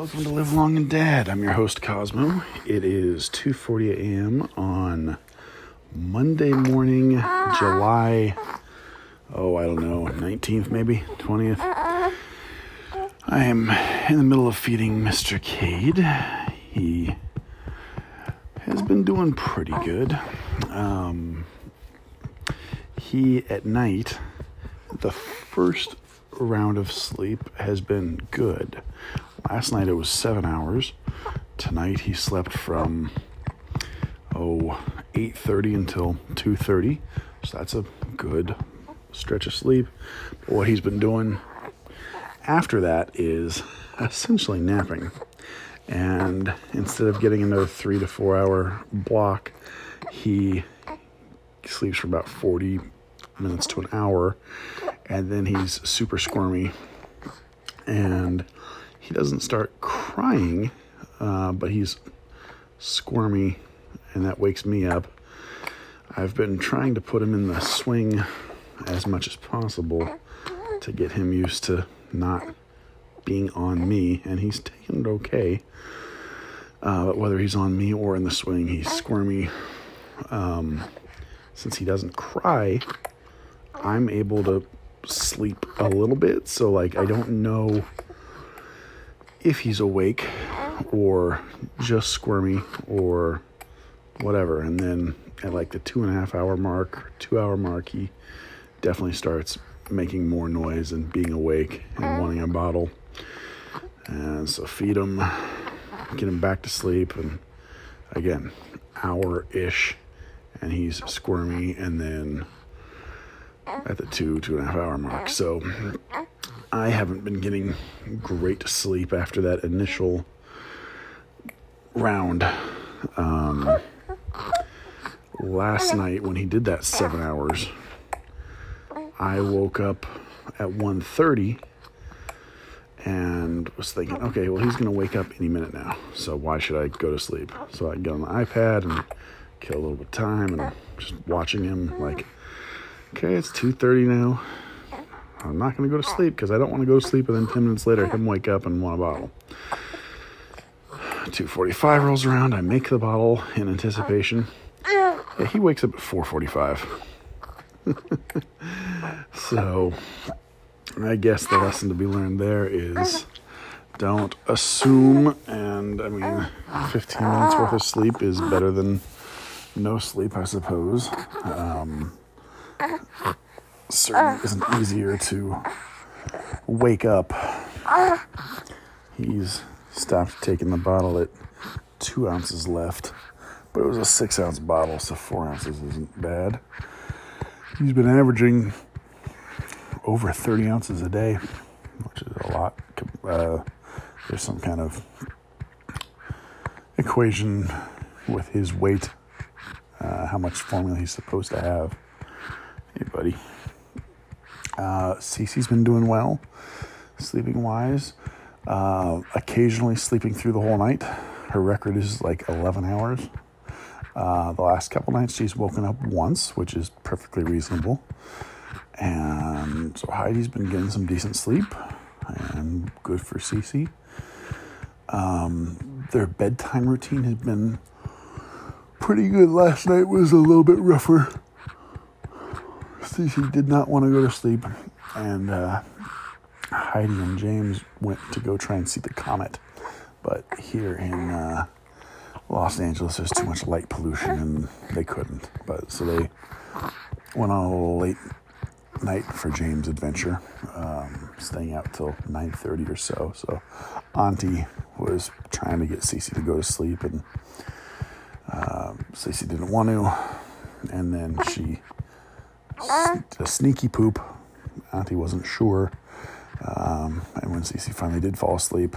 Welcome to Live Long and Dad. I'm your host Cosmo. It is 2:40 a.m. on Monday morning, July oh, I don't know, 19th maybe, 20th. I am in the middle of feeding Mr. Cade. He has been doing pretty good. Um, he at night, the first round of sleep has been good. Last night it was seven hours. Tonight he slept from oh 8:30 until 2:30, so that's a good stretch of sleep. But what he's been doing after that is essentially napping. And instead of getting another three to four hour block, he sleeps for about 40 minutes to an hour. And then he's super squirmy. And he doesn't start crying, uh, but he's squirmy, and that wakes me up. I've been trying to put him in the swing as much as possible to get him used to not being on me, and he's taken it okay. Uh, but whether he's on me or in the swing, he's squirmy. Um, since he doesn't cry, I'm able to sleep a little bit. So, like, I don't know if he's awake or just squirmy or whatever. And then at like the two and a half hour mark, two hour mark, he definitely starts making more noise and being awake and mm. wanting a bottle. And so feed him, get him back to sleep, and again, hour ish, and he's squirmy, and then at the two, two and a half hour mark. So I haven't been getting great sleep after that initial round. Um, last night when he did that seven hours, I woke up at 1.30 and was thinking, okay, well, he's going to wake up any minute now. So why should I go to sleep? So I get on the iPad and kill a little bit of time and just watching him like, okay, it's 2.30 now. I'm not going to go to sleep because I don't want to go to sleep and then 10 minutes later him wake up and want a bottle. 2.45 rolls around. I make the bottle in anticipation. Yeah, he wakes up at 4.45. so I guess the lesson to be learned there is don't assume. And I mean, 15 minutes worth of sleep is better than no sleep, I suppose. Um, certainly isn't easier to wake up. He's stopped taking the bottle at two ounces left, but it was a six ounce bottle, so four ounces isn't bad. He's been averaging over 30 ounces a day, which is a lot. Uh, there's some kind of equation with his weight, uh, how much formula he's supposed to have. Buddy. Uh, Cece's been doing well, sleeping wise. Uh, occasionally sleeping through the whole night. Her record is like 11 hours. Uh, the last couple nights, she's woken up once, which is perfectly reasonable. And so Heidi's been getting some decent sleep, and good for Cece. Um, their bedtime routine has been pretty good. Last night was a little bit rougher. Cece did not want to go to sleep, and uh, Heidi and James went to go try and see the comet. But here in uh, Los Angeles, there's too much light pollution, and they couldn't. But so they went on a little late night for James' adventure, um, staying out till 9:30 or so. So Auntie was trying to get Cece to go to sleep, and um, Cece didn't want to, and then she a sneaky poop. Auntie wasn't sure, um, and when Cece finally did fall asleep,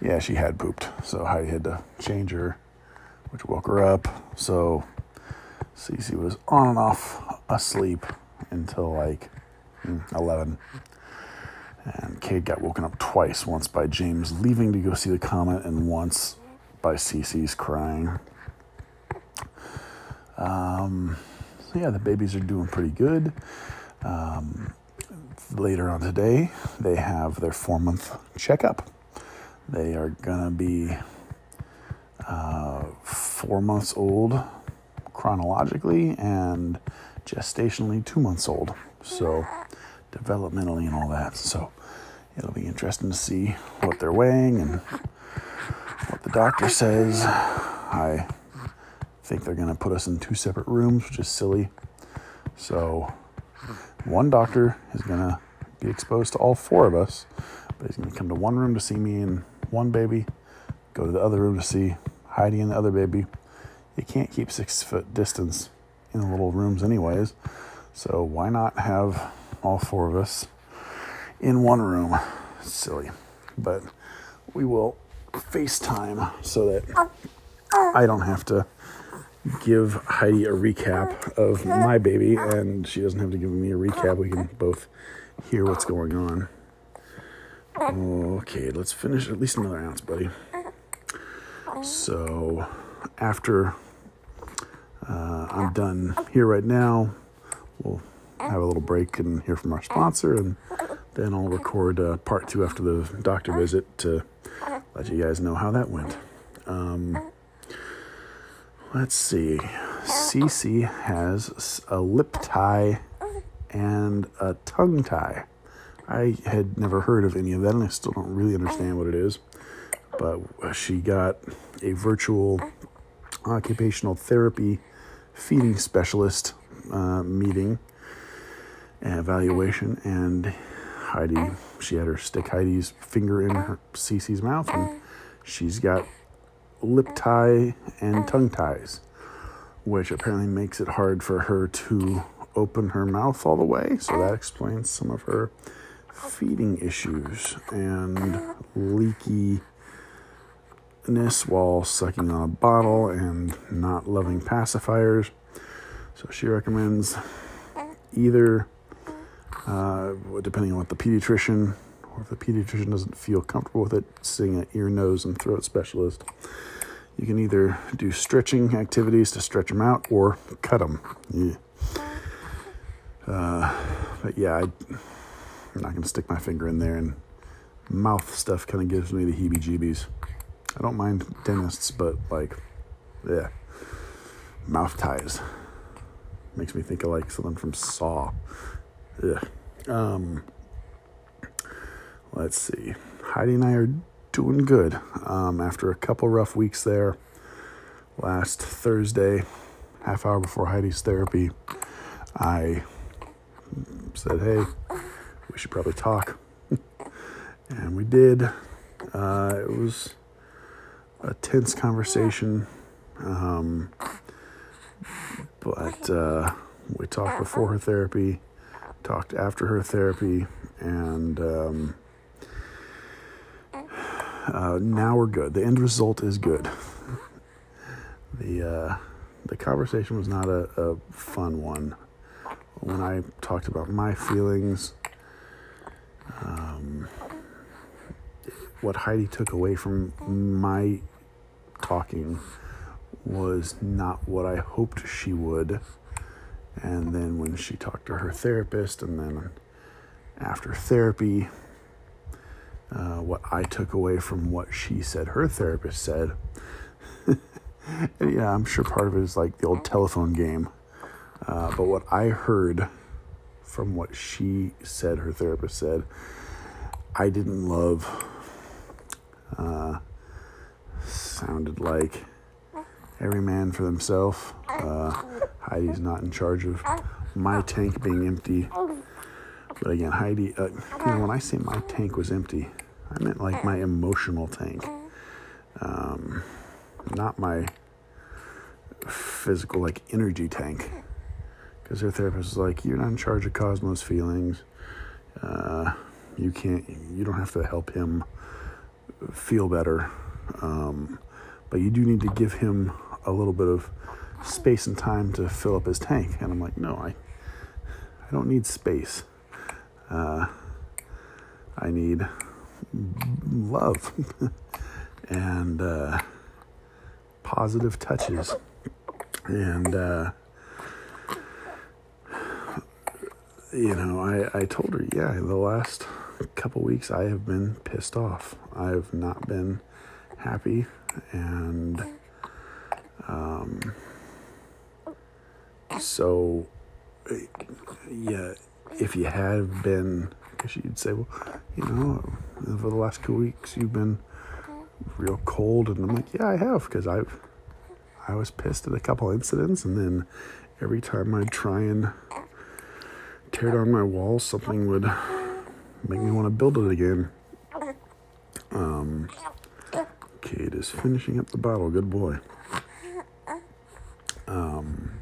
yeah, she had pooped. So Heidi had to change her, which woke her up. So Cece was on and off asleep until like mm, 11. And Cade got woken up twice once by James leaving to go see the comet, and once by Cece's crying. Um, yeah, the babies are doing pretty good. Um, later on today, they have their four month checkup. They are gonna be uh, four months old chronologically and gestationally two months old. So developmentally and all that. So it'll be interesting to see what they're weighing and what the doctor says. I think they're going to put us in two separate rooms, which is silly. So one doctor is going to be exposed to all four of us, but he's going to come to one room to see me and one baby, go to the other room to see Heidi and the other baby. You can't keep six foot distance in the little rooms, anyways. So why not have all four of us in one room? Silly, but we will FaceTime so that I don't have to give Heidi a recap of my baby and she doesn't have to give me a recap. We can both hear what's going on. Okay, let's finish at least another ounce, buddy. So, after uh, I'm done here right now, we'll have a little break and hear from our sponsor, and then I'll record uh, part two after the doctor visit to let you guys know how that went. Um, let's see. Cece has a lip tie and a tongue tie. I had never heard of any of that, and I still don't really understand what it is. But she got a virtual occupational therapy feeding specialist uh, meeting evaluation, and Heidi, she had her stick Heidi's finger in her Cece's mouth, and she's got lip tie and tongue ties, which apparently makes it hard for her to open her mouth all the way. So that explains some of her feeding issues and leakiness while sucking on a bottle and not loving pacifiers. So she recommends either, uh, depending on what the pediatrician, or if the pediatrician doesn't feel comfortable with it, seeing an ear, nose, and throat specialist. You can either do stretching activities to stretch them out or cut them. Yeah. Uh, but yeah, I, I'm not going to stick my finger in there, and mouth stuff kind of gives me the heebie jeebies. I don't mind dentists, but like, yeah, mouth ties makes me think of like something from Saw. Yeah. Um, let's see. Heidi and I are doing good um, after a couple rough weeks there. Last Thursday, half hour before Heidi's therapy, I said, "Hey, we should probably talk," and we did. Uh, it was a tense conversation, um, but uh, we talked before her therapy, talked after her therapy, and um, uh, now we're good. The end result is good. The uh, the conversation was not a, a fun one. When I talked about my feelings, um, what Heidi took away from my talking was not what I hoped she would. And then when she talked to her therapist, and then after therapy, uh, what I took away from what she said her therapist said. yeah, I'm sure part of it is like the old telephone game. Uh, but what I heard from what she said her therapist said, I didn't love. Uh, sounded like every man for themselves. Uh, Heidi's not in charge of my tank being empty. But again, Heidi, uh, you know, when I say my tank was empty, I meant like my emotional tank, um, not my physical like energy tank. Because her therapist was like, "You're not in charge of Cosmo's feelings. Uh, you can't. You don't have to help him feel better, um, but you do need to give him a little bit of space and time to fill up his tank." And I'm like, "No, I, I don't need space. Uh, I need." love and uh, positive touches. And, uh, you know, I, I told her, yeah, the last couple weeks I have been pissed off. I've not been happy, and um, so yeah, if you had been, because you'd say, well, you know, for the last two weeks you've been real cold, and I'm like, yeah, I have, because I've I was pissed at a couple incidents, and then every time I'd try and tear down my wall, something would make me want to build it again. Um, Cade is finishing up the bottle. Good boy. Um,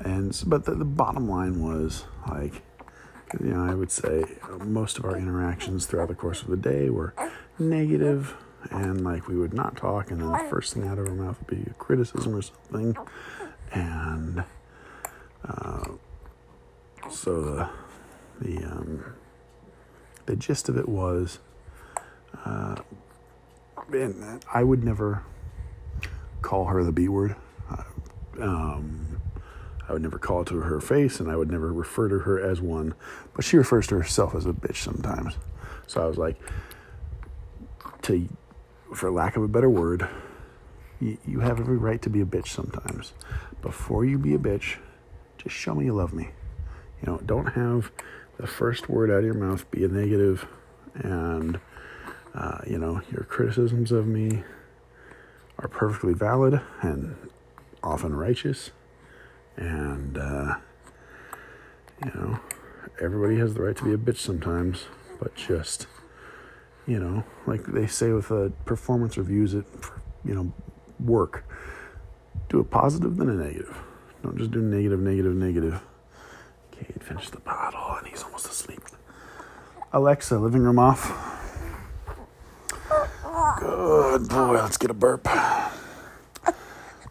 and but the, the bottom line was like, you know, I would say most of our interactions throughout the course of the day were negative and like we would not talk and then the first thing out of her mouth would be a criticism or something. And uh, so the the um, the gist of it was uh, I would never call her the B word. Um, I would never call to her face and I would never refer to her as one but she refers to herself as a bitch sometimes so I was like to, for lack of a better word, you, you have every right to be a bitch sometimes. Before you be a bitch, just show me you love me. You know, don't have the first word out of your mouth be a negative and, uh, you know, your criticisms of me are perfectly valid and often righteous. And, uh, you know, everybody has the right to be a bitch sometimes, but just you know, like they say with a performance reviews it, you know, work. Do a positive, then a negative. Don't just do negative, negative, negative. Cade finished the bottle and he's almost asleep. Alexa, living room off. Good boy, let's get a burp.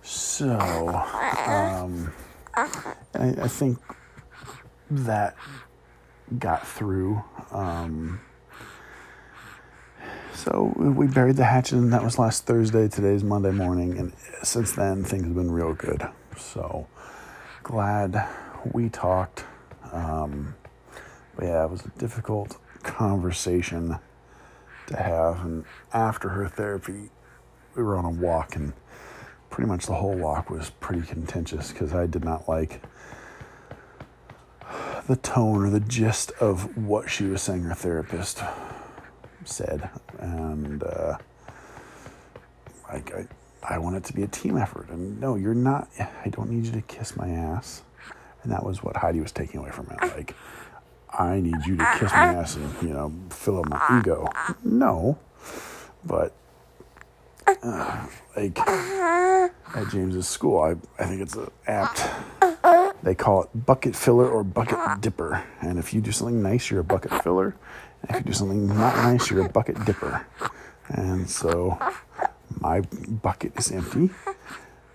So, um, I, I think that got through. Um, so we buried the hatchet, and that was last Thursday. Today's Monday morning, and since then things have been real good. So glad we talked. Um, but yeah, it was a difficult conversation to have. And after her therapy, we were on a walk, and pretty much the whole walk was pretty contentious because I did not like the tone or the gist of what she was saying her therapist said, and uh, I, I, I want it to be a team effort. And no, you're not. I don't need you to kiss my ass. And that was what Heidi was taking away from it. Like, I need you to kiss my ass and you know fill up my ego. No, but like at James's school, I I think it's apt. They call it bucket filler or bucket dipper. And if you do something nice, you're a bucket filler. If you do something not nice, you're a bucket dipper. And so my bucket is empty.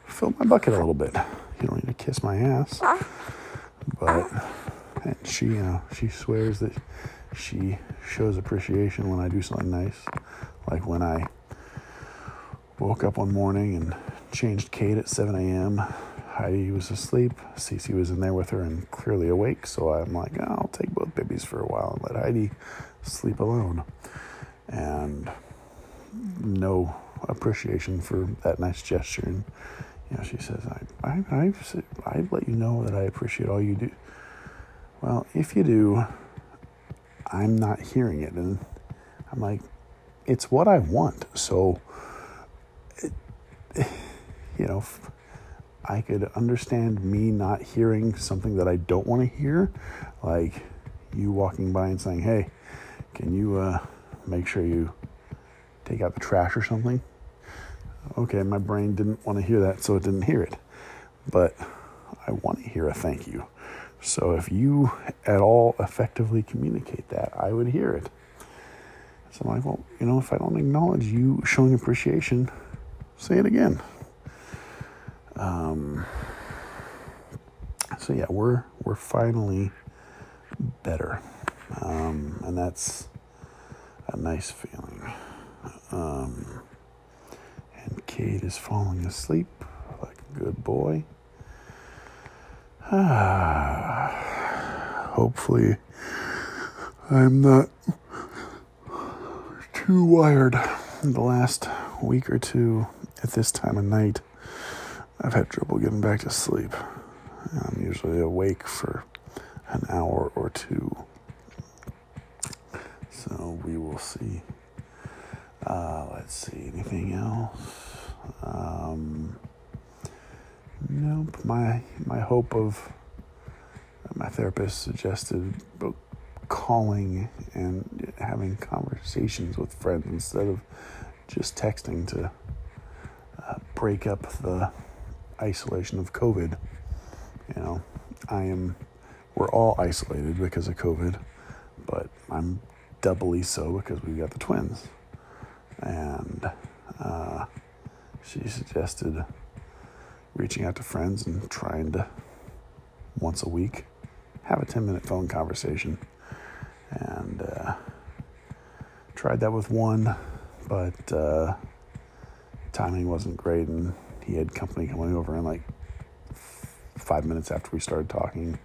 Fill my bucket a little bit. You don't need to kiss my ass. But and she, you know, she swears that she shows appreciation when I do something nice. Like when I woke up one morning and changed Cade at 7 a.m. Heidi was asleep. Cece was in there with her and clearly awake. So I'm like, oh, I'll take both babies for a while and let Heidi sleep alone. And no appreciation for that nice gesture. And, you know, she says, I, I, I've, I've let you know that I appreciate all you do. Well, if you do, I'm not hearing it. And I'm like, it's what I want. So, you know, I could understand me not hearing something that I don't want to hear, like you walking by and saying, "Hey, can you uh, make sure you take out the trash or something?" Okay, my brain didn't want to hear that, so it didn't hear it. But I want to hear a thank you. So if you at all effectively communicate that, I would hear it. So I'm like, well, you know, if I don't acknowledge you showing appreciation, say it again. Um, so yeah, we're we're finally better, um, and that's a nice feeling. Um, and Cade is falling asleep like a good boy. hopefully, I'm not too wired. In the last week or two, at this time of night, I've had trouble getting back to sleep. I'm usually awake for an hour or two. So we will see. Uh, let's see, anything else? Um, nope. My my hope of my therapist suggested calling and having conversations with friends instead of just texting to uh, break up the isolation of COVID. You know, I am, we're all isolated because of COVID, but I'm doubly so because we've got the twins. And uh, she suggested reaching out to friends and trying to once a week have a 10 minute phone conversation. And uh, tried that with one, but uh, timing wasn't great, and he had company coming over in like five minutes after we started talking.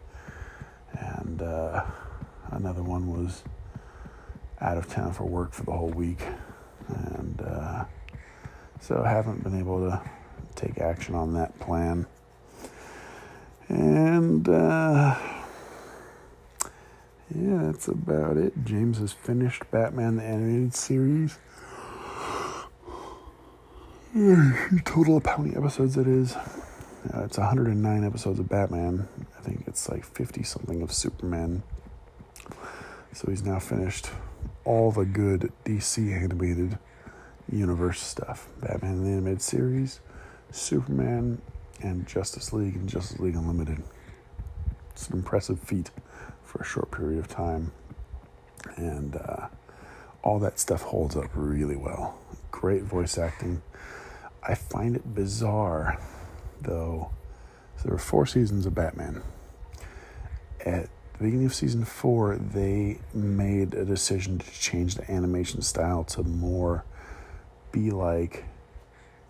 And uh, another one was out of town for work for the whole week. And uh, so haven't been able to take action on that plan. And uh, yeah, that's about it. James has finished Batman the Animated Series. Total of how many episodes it is. Uh, it's 109 episodes of Batman. I think it's like 50 something of Superman. So he's now finished all the good DC animated universe stuff Batman the Animated Series, Superman, and Justice League and Justice League Unlimited. It's an impressive feat for a short period of time. And uh, all that stuff holds up really well. Great voice acting. I find it bizarre, though. So there were four seasons of Batman. At the beginning of season four, they made a decision to change the animation style to more be like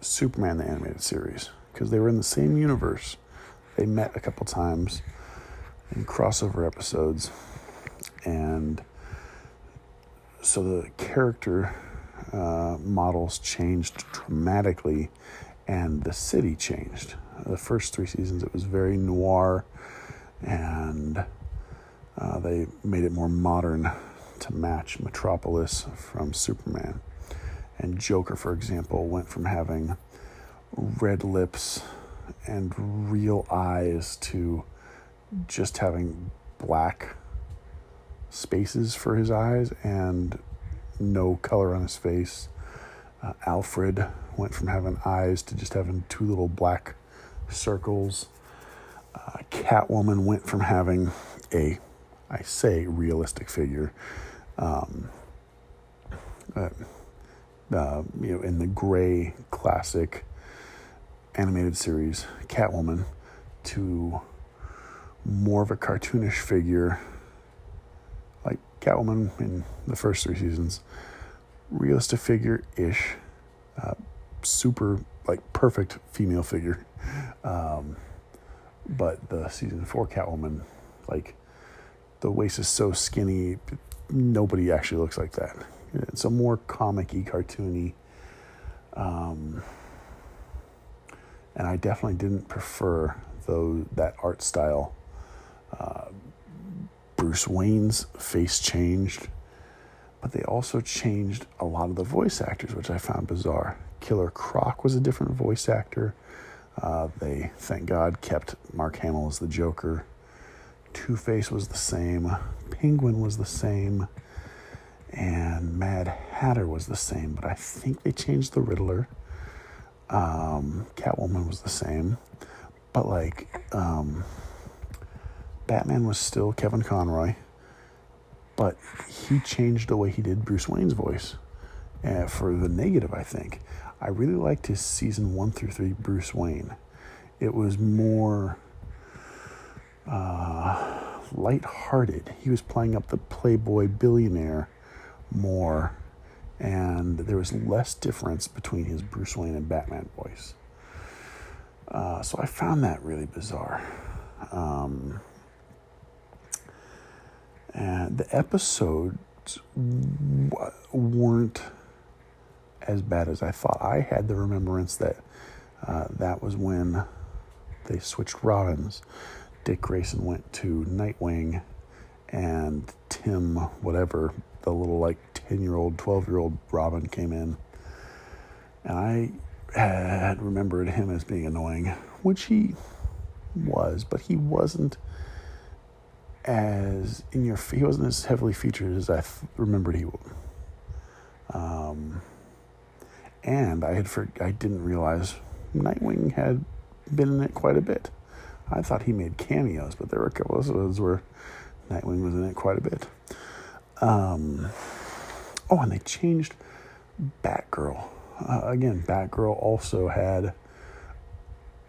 Superman the animated series because they were in the same universe. They met a couple times in crossover episodes, and so the character uh, models changed dramatically, and the city changed. The first three seasons, it was very noir, and uh, they made it more modern to match Metropolis from Superman. And Joker, for example, went from having red lips and real eyes to just having black spaces for his eyes and no color on his face. Uh, Alfred went from having eyes to just having two little black circles. Uh, Catwoman went from having a, I say, realistic figure, um, uh, uh, you know, in the gray classic animated series, Catwoman, to more of a cartoonish figure, like Catwoman in the first three seasons, realistic figure ish, uh, super like perfect female figure. Um, but the season four Catwoman, like the waist is so skinny, nobody actually looks like that. It's a more comic-y, cartoony. Um, and I definitely didn't prefer though that art style uh, Bruce Wayne's face changed, but they also changed a lot of the voice actors, which I found bizarre. Killer Croc was a different voice actor. Uh, they, thank God, kept Mark Hamill as the Joker. Two Face was the same. Penguin was the same. And Mad Hatter was the same, but I think they changed the Riddler. Um, Catwoman was the same. But, like, um, Batman was still Kevin Conroy, but he changed the way he did Bruce Wayne's voice uh, for the negative, I think. I really liked his season one through three Bruce Wayne. It was more uh, light-hearted. He was playing up the playboy billionaire more, and there was less difference between his Bruce Wayne and Batman voice. Uh, so I found that really bizarre. Um, And the episodes weren't as bad as I thought. I had the remembrance that uh, that was when they switched Robins. Dick Grayson went to Nightwing, and Tim, whatever, the little like 10 year old, 12 year old Robin came in. And I had remembered him as being annoying, which he was, but he wasn't as in your he wasn't as heavily featured as I th- remembered he would. Um, and I had for, I didn't realize Nightwing had been in it quite a bit. I thought he made cameos, but there were a couple of episodes where Nightwing was in it quite a bit. Um, oh, and they changed Batgirl. Uh, again, Batgirl also had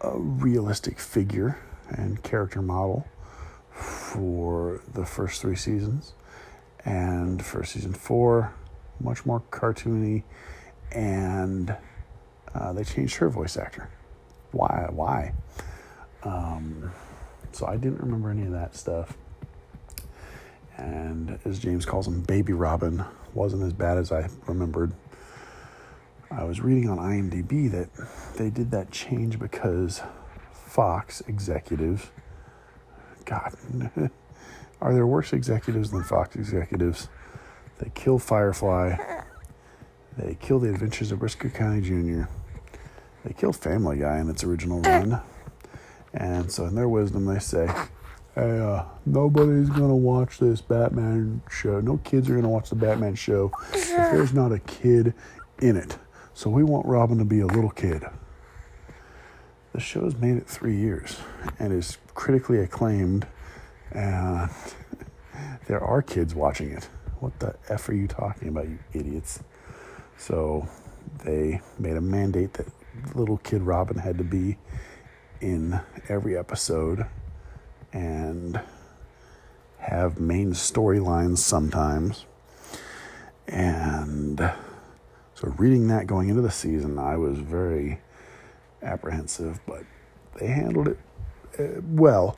a realistic figure and character model for the first three seasons. And for season four, much more cartoony, and uh, they changed her voice actor. Why? Why? Um, so I didn't remember any of that stuff. And as James calls him, Baby Robin wasn't as bad as I remembered. I was reading on IMDb that they did that change because Fox executives, God, are there worse executives than Fox executives? They kill Firefly. They kill The Adventures of Brisco County Jr. They killed Family Guy in its original run. And so, in their wisdom, they say, hey, uh, nobody's going to watch this Batman show. No kids are going to watch the Batman show if there's not a kid in it. So we want Robin to be a little kid. The show's made it three years and is critically acclaimed, and there are kids watching it. What the F are you talking about, you idiots? So they made a mandate that little kid Robin had to be in every episode and have main storylines sometimes. And so, reading that going into the season, I was very apprehensive, but they handled it well.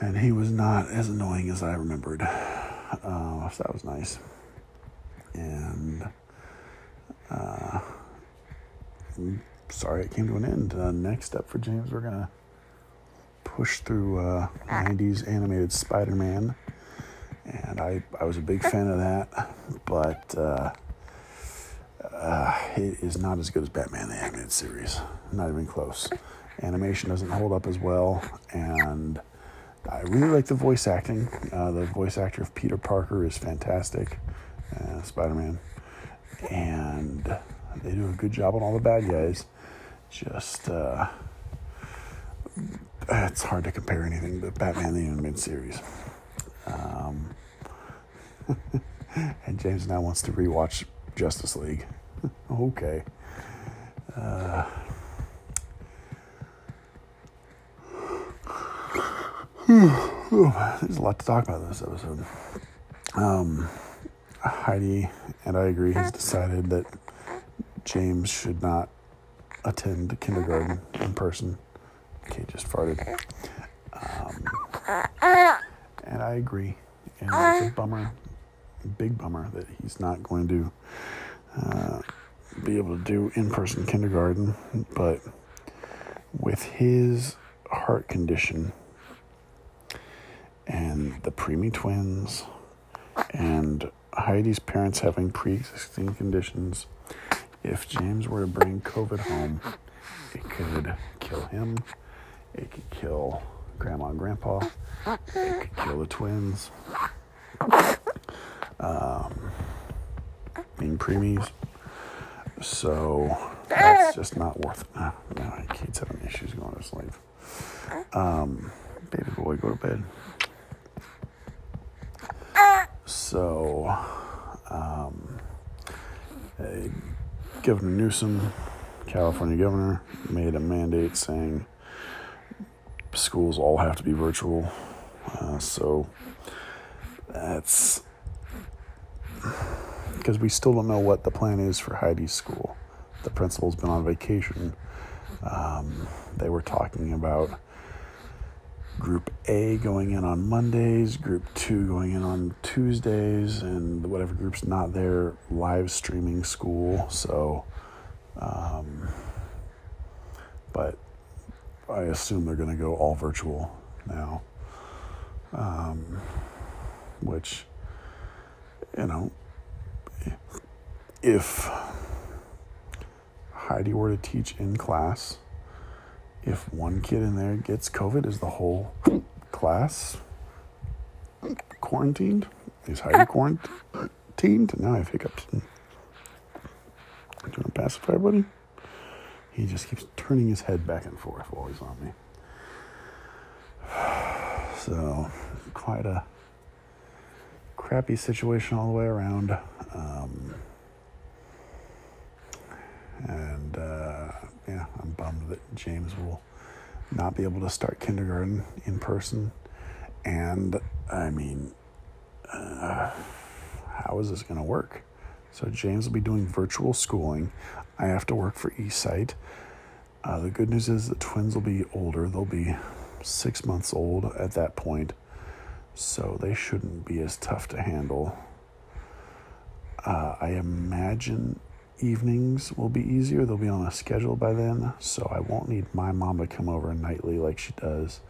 And he was not as annoying as I remembered. Uh, so that was nice. And uh, sorry it came to an end. Uh, next up for James, we're going to push through uh, 90s animated Spider Man. And I, I was a big fan of that, but uh, uh, it is not as good as Batman the Animated Series. Not even close. Animation doesn't hold up as well, and I really like the voice acting. Uh, the voice actor of Peter Parker is fantastic, uh, Spider Man, and they do a good job on all the bad guys. Just uh, it's hard to compare anything but Batman the Animated Series. Um, and James now wants to rewatch Justice League. okay. Uh, there's a lot to talk about in this episode. Um, Heidi and I agree has decided that James should not attend kindergarten in person. Cade just farted. Um, and I agree. And it's a bummer, big bummer, that he's not going to uh, be able to do in person kindergarten, but with his heart condition the preemie twins and Heidi's parents having pre existing conditions, if James were to bring COVID home, it could kill him, it could kill grandma and grandpa, it could kill the twins. Um, being preemies. So that's just not worth it. Uh, no, Cade's having issues going to sleep. Um, baby boy, go to bed. So, um, Governor Newsom, California governor, made a mandate saying schools all have to be virtual. Uh, so that's because we still don't know what the plan is for Heidi's school. The principal's been on vacation. Um, they were talking about Group A going in on Mondays, Group 2 going in on Tuesdays, and whatever group's not there, live streaming school. So, um, but I assume they're going to go all virtual now. Um, which, you know, if Heidi were to teach in class, if one kid in there gets COVID, is the whole class quarantined? Is Heidi quarantined? Now I have hiccups. Do you want to pacify everybody? He just keeps turning his head back and forth while he's on me. So, quite a crappy situation all the way around. Um, and uh, yeah, I'm bummed that James will not be able to start kindergarten in person. And I mean, uh, how is this going to work? So James will be doing virtual schooling. I have to work for eSight. Uh, the good news is the twins will be older. They'll be six months old at that point, so they shouldn't be as tough to handle. Uh, I imagine evenings will be easier. They'll be on a schedule by then, so I won't need my mom to come over nightly like she does.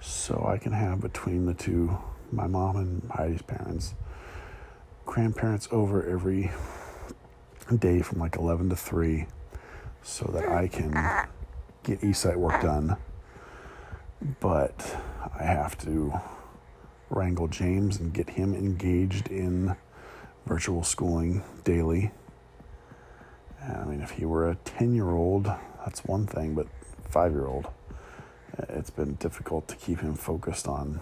So I can have between the two, my mom and Heidi's parents, grandparents over every day from like 11 to 3 so that I can get eSight work done. But I have to wrangle James and get him engaged in virtual schooling daily I mean, if he were a 10 year old, that's one thing, but five year old, it's been difficult to keep him focused on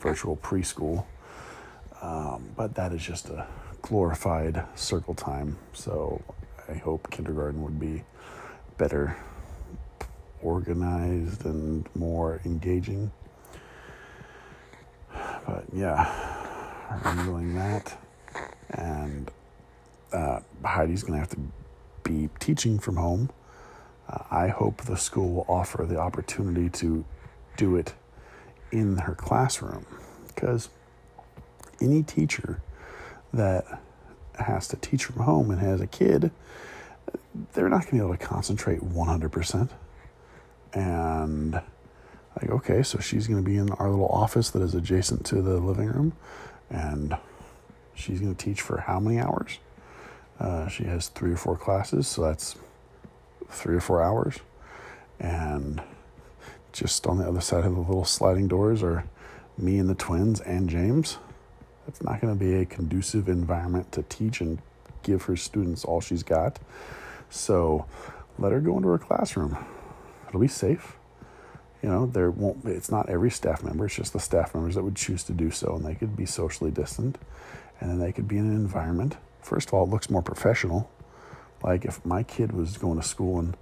virtual preschool. Um, but that is just a glorified circle time. So I hope kindergarten would be better organized and more engaging. But yeah, I'm doing that. And uh, Heidi's going to have to be teaching from home. Uh, I hope the school will offer the opportunity to do it in her classroom because any teacher that has to teach from home and has a kid, they're not going to be able to concentrate 100%. And like, okay, so she's going to be in our little office that is adjacent to the living room, and she's going to teach for how many hours? Uh, she has three or four classes, so that's three or four hours. And just on the other side of the little sliding doors are me and the twins and James. That's not going to be a conducive environment to teach and give her students all she's got. So let her go into her classroom. It'll be safe. You know, there won't it's not every staff member, it's just the staff members that would choose to do so and they could be socially distant and then they could be in an environment First of all, it looks more professional. Like if my kid was going to school and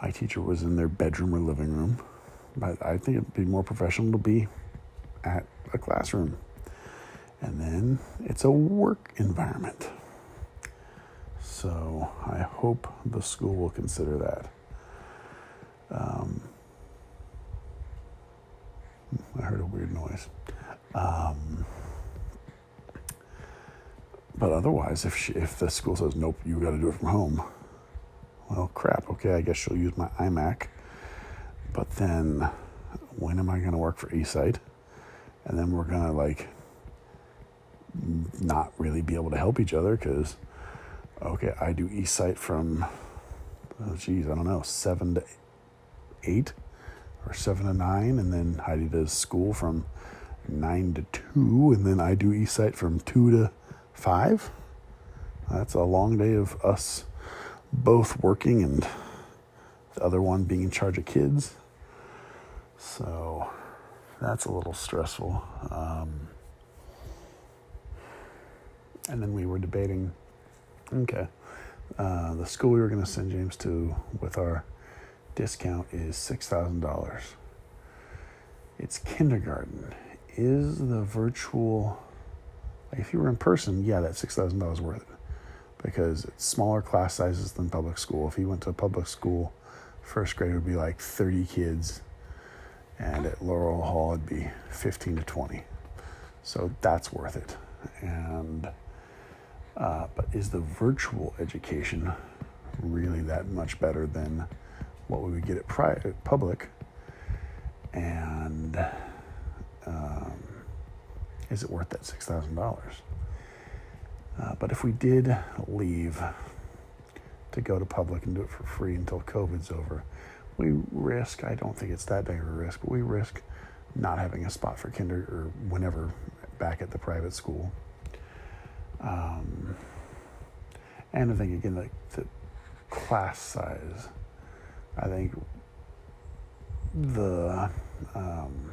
my teacher was in their bedroom or living room, I think it'd be more professional to be at a classroom. And then it's a work environment. So I hope the school will consider that. Um, I heard a weird noise. Um, but otherwise, if she, if the school says nope, you got to do it from home. Well, crap. Okay, I guess she'll use my iMac. But then, when am I going to work for eSight? And then we're going to like not really be able to help each other because, okay, I do eSight from, oh geez, I don't know, seven to eight or seven to nine, and then Heidi does school from nine to two, and then I do eSight from two to five. That's a long day of us both working and the other one being in charge of kids. So that's a little stressful. Um, and then we were debating okay, uh, the school we were going to send James to with our discount is $6,000. It's kindergarten. Is the virtual if you were in person, yeah, that six thousand dollars worth it because it's smaller class sizes than public school. If you went to a public school, first grade would be like thirty kids, and at Laurel Hall it'd be 15 to 20. So that's worth it. And uh, but is the virtual education really that much better than what we would get at private public? And is it worth that six thousand dollars? Uh, but if we did leave to go to public and do it for free until COVID's over, we risk, I don't think it's that big of a risk, but we risk not having a spot for kinder or whenever back at the private school. Um, and I think, again, like the class size, I think the um,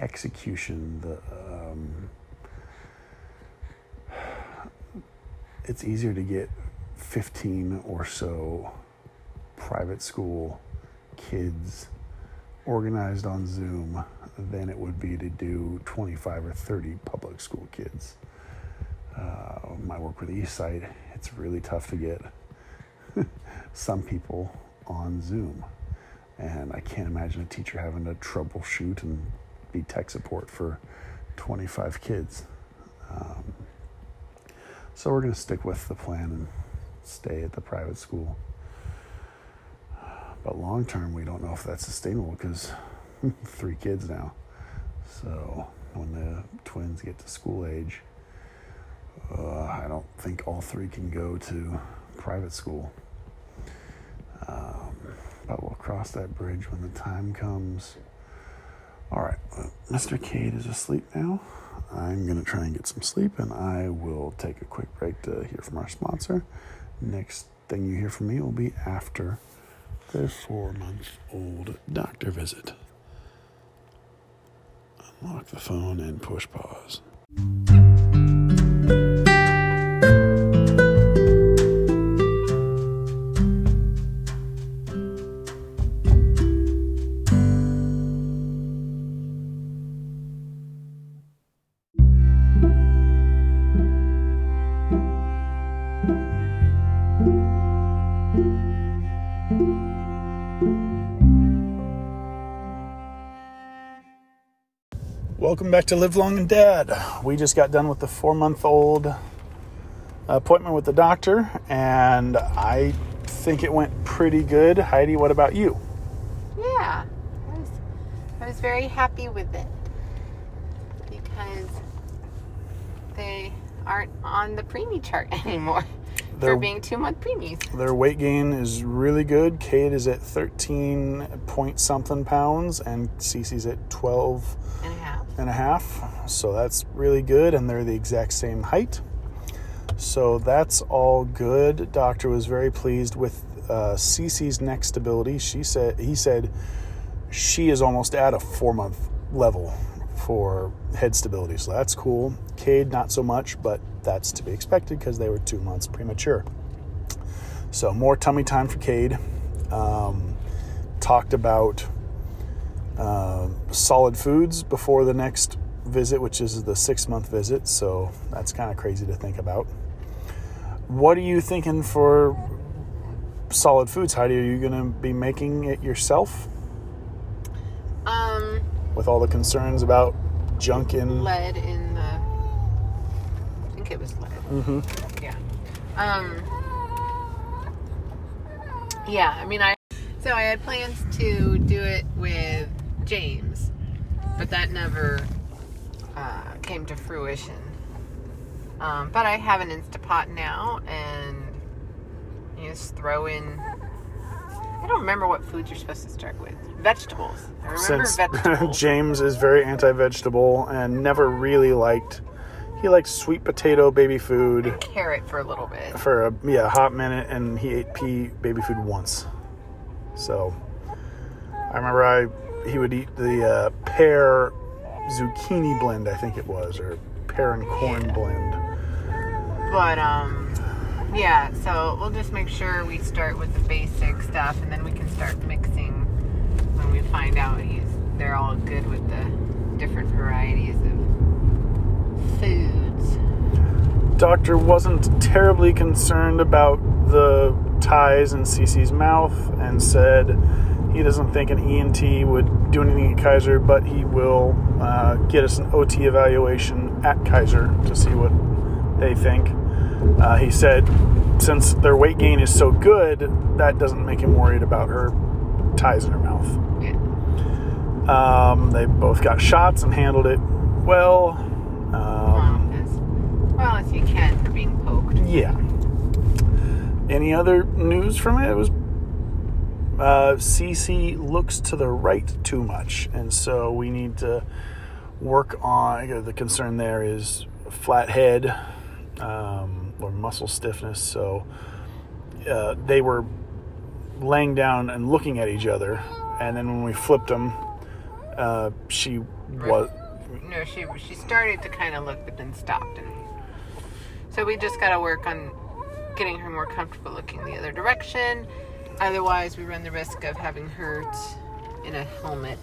execution, the um, it's easier to get 15 or so private school kids organized on Zoom than it would be to do 25 or 30 public school kids. Uh, my work with Eastside, it's really tough to get some people on Zoom. And I can't imagine a teacher having to troubleshoot and be tech support for 25 kids. Um, so we're going to stick with the plan and stay at the private school. But long term, we don't know if that's sustainable because three kids now. So when the twins get to school age, uh, I don't think all three can go to private school. Um, but we'll cross that bridge when the time comes. All right, Mr. Cade is asleep now. I'm going to try and get some sleep, and I will take a quick break to hear from our sponsor. Next thing you hear from me will be after the four month old doctor visit. Unlock the phone and push pause. Welcome back to Live Long and Dad. We just got done with the four month old appointment with the doctor, and I think it went pretty good. Heidi, what about you? Yeah, I was, I was very happy with it because they aren't on the preemie chart anymore They're- for being two month preemies. Their weight gain is really good. Cade is at 13 point something pounds, and Cece's at 12 and. And a half. So that's really good, and they're the exact same height. So that's all good. Doctor was very pleased with uh, Cece's neck stability. She said he said she is almost at a four month level for head stability. So that's cool. Cade not so much, but that's to be expected because they were two months premature. So more tummy time for Cade. Um, talked about um, solid foods before the next visit, which is the six month visit. So that's kind of crazy to think about. What are you thinking for solid foods, Heidi? Are you going to be making it yourself Um, with all the concerns about junk in? lead in the. I think it was lead. hmm Yeah. Um. Yeah, I mean, I. So I had plans to do it with James, but that never uh, came to fruition. Um, but I have an Instapot now, and you just throw in. I don't remember what foods you're supposed to start with. Vegetables. I remember Since vegetables. James is very anti vegetable and never really liked, he liked sweet potato baby food. Carrot for a little bit. for a yeah hot minute, and he ate pea baby food once. So I remember I he would eat the uh, pear zucchini blend, I think it was, or pear and corn blend. But um yeah, so we'll just make sure we start with the basic stuff and then we can start mixing when we find out he's they're all good with the different varieties of foods. Doctor wasn't terribly concerned about the ties in Cece's mouth and said He doesn't think an ENT would do anything at Kaiser, but he will uh, get us an OT evaluation at Kaiser to see what they think. Uh, he said since their weight gain is so good, that doesn't make him worried about her ties in her mouth. Yeah. Um, they both got shots and handled it well. Um, Well, as well as you can for being poked. yeah. Any other news from it? It was uh, Cece looks to the right too much, and so we need to work on. The concern there is flat head um, or muscle stiffness. So uh, they were laying down and looking at each other, and then when we flipped them, uh, she was. No, she she started to kind of look, but then stopped, and so we just got to work on getting her more comfortable looking the other direction. Otherwise, we run the risk of having her in a helmet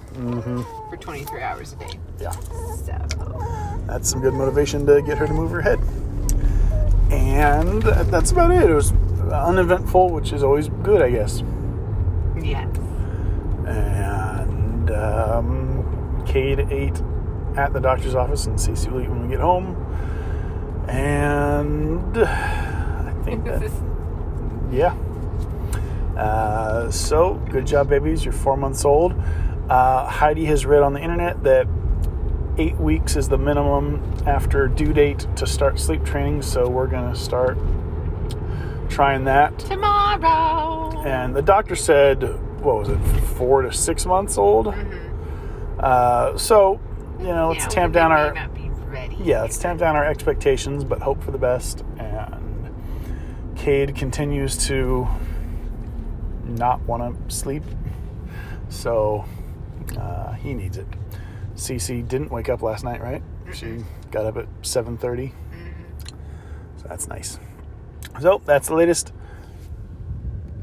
for 23 hours a day. Yeah. So that's some good motivation to get her to move her head. And that's about it. It was uneventful, which is always good, I guess. yes, And um, Cade ate at the doctor's office, and Cece will eat when we get home. And I think that, yeah. Uh, so, good job, babies. You're four months old. Uh, Heidi has read on the internet that eight weeks is the minimum after due date to start sleep training, so we're going to start trying that. tomorrow. And the doctor said, what was it, four to six months old? Uh, so, you know, let's Yeah, tamp down our not be ready. yeah, let's tamp down our expectations, but hope for the best. And Cade continues to not want to sleep, so uh, he needs it. Cece didn't wake up last night, right? She got up at seven thirty, so that's nice. So that's the latest